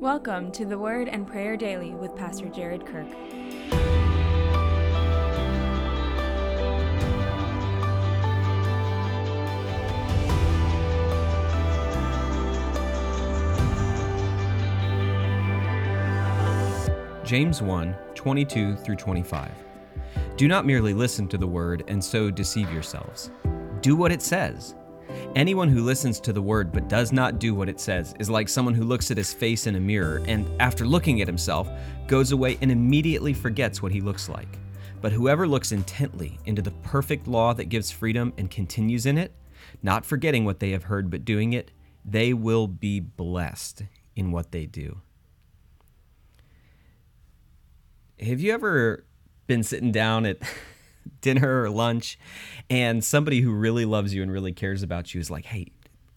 Welcome to the Word and Prayer Daily with Pastor Jared Kirk. James 1 22 through 25. Do not merely listen to the word and so deceive yourselves. Do what it says. Anyone who listens to the word but does not do what it says is like someone who looks at his face in a mirror and, after looking at himself, goes away and immediately forgets what he looks like. But whoever looks intently into the perfect law that gives freedom and continues in it, not forgetting what they have heard but doing it, they will be blessed in what they do. Have you ever been sitting down at dinner or lunch and somebody who really loves you and really cares about you is like, "Hey,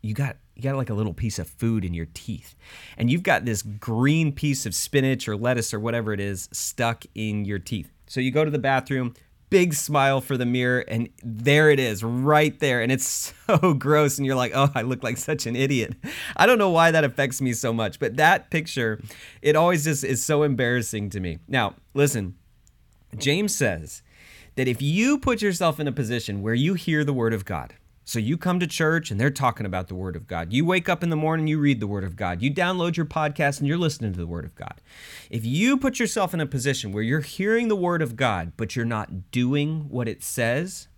you got you got like a little piece of food in your teeth. And you've got this green piece of spinach or lettuce or whatever it is stuck in your teeth." So you go to the bathroom, big smile for the mirror and there it is right there. And it's so gross and you're like oh i look like such an idiot. I don't know why that affects me so much but that picture it always just is so embarrassing to me. Now listen james says that if you put yourself in a position where you hear the word of God, so you come to church and they're talking about the Word of God. You wake up in the morning, you read the Word of God. You download your podcast and you're listening to the Word of God. If you put yourself in a position where you're hearing the Word of God, but you're not doing what it says,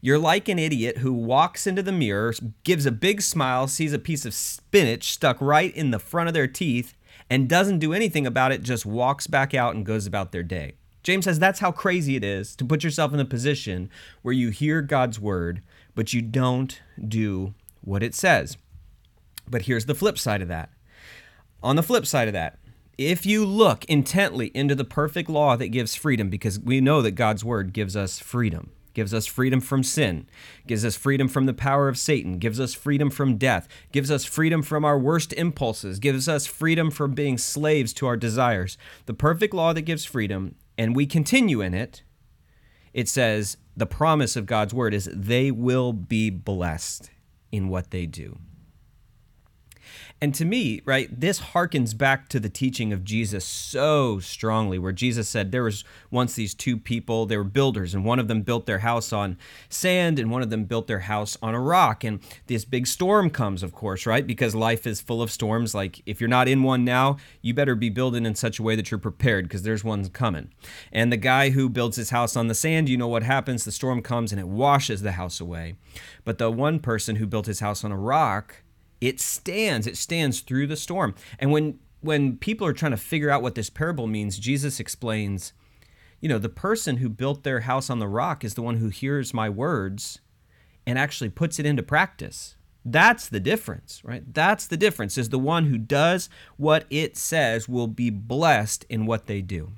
you're like an idiot who walks into the mirror, gives a big smile, sees a piece of spinach stuck right in the front of their teeth, and doesn't do anything about it, just walks back out and goes about their day. James says that's how crazy it is to put yourself in a position where you hear God's word, but you don't do what it says. But here's the flip side of that. On the flip side of that, if you look intently into the perfect law that gives freedom, because we know that God's word gives us freedom, gives us freedom from sin, gives us freedom from the power of Satan, gives us freedom from death, gives us freedom from our worst impulses, gives us freedom from being slaves to our desires. The perfect law that gives freedom and we continue in it, it says the promise of God's word is they will be blessed in what they do. And to me, right, this harkens back to the teaching of Jesus so strongly, where Jesus said there was once these two people, they were builders, and one of them built their house on sand, and one of them built their house on a rock. And this big storm comes, of course, right? Because life is full of storms. Like if you're not in one now, you better be building in such a way that you're prepared because there's one coming. And the guy who builds his house on the sand, you know what happens? The storm comes and it washes the house away. But the one person who built his house on a rock, it stands it stands through the storm. And when when people are trying to figure out what this parable means jesus explains you know the person who built their house on the rock is the one who hears my words and actually puts it into practice. That's the difference right? That's the difference is the one who does what it says will be blessed in what they do.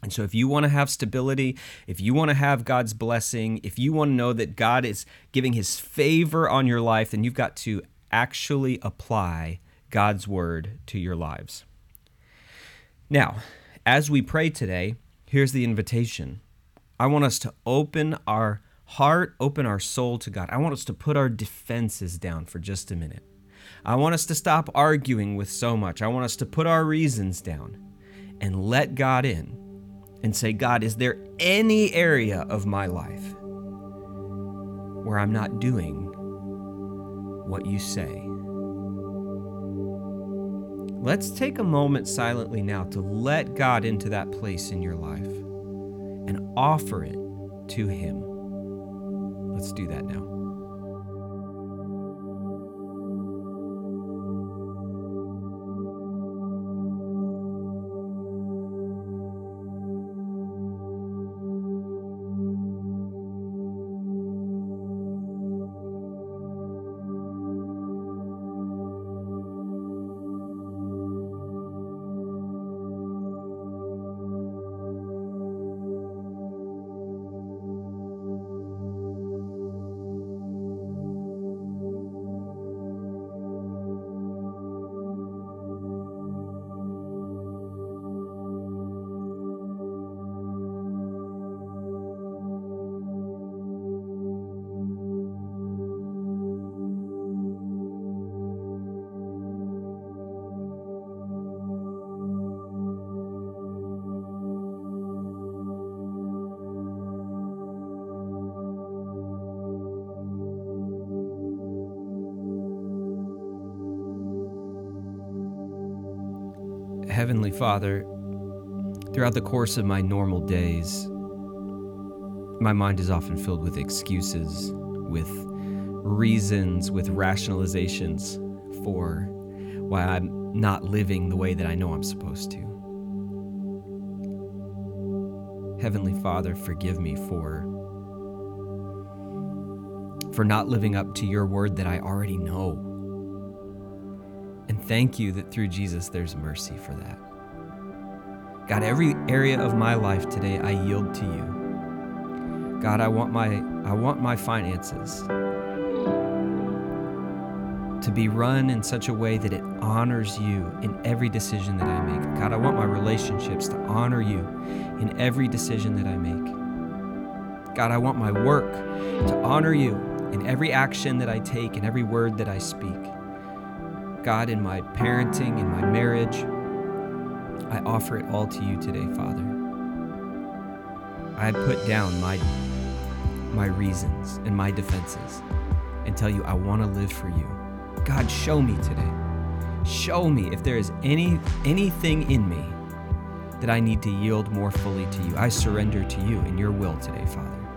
And so, if you want to have stability, if you want to have God's blessing, if you want to know that God is giving his favor on your life, then you've got to actually apply God's word to your lives. Now, as we pray today, here's the invitation. I want us to open our heart, open our soul to God. I want us to put our defenses down for just a minute. I want us to stop arguing with so much. I want us to put our reasons down and let God in and say, God, is there any area of my life where I'm not doing what you say. Let's take a moment silently now to let God into that place in your life and offer it to Him. Let's do that now. Heavenly Father, throughout the course of my normal days, my mind is often filled with excuses, with reasons, with rationalizations for why I'm not living the way that I know I'm supposed to. Heavenly Father, forgive me for for not living up to your word that I already know. And thank you that through Jesus there's mercy for that. God, every area of my life today I yield to you. God, I want my I want my finances to be run in such a way that it honors you in every decision that I make. God, I want my relationships to honor you in every decision that I make. God, I want my work to honor you in every action that I take, in every word that I speak. God, in my parenting, in my marriage, I offer it all to you today, Father. I put down my my reasons and my defenses and tell you I want to live for you. God, show me today. Show me if there is any anything in me that I need to yield more fully to you. I surrender to you in your will today, Father.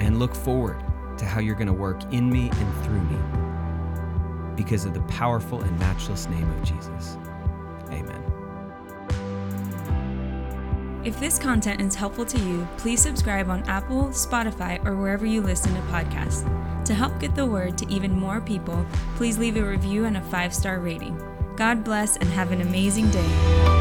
And look forward to how you're going to work in me and through me because of the powerful and matchless name of Jesus. Amen. If this content is helpful to you, please subscribe on Apple, Spotify, or wherever you listen to podcasts. To help get the word to even more people, please leave a review and a five star rating. God bless and have an amazing day.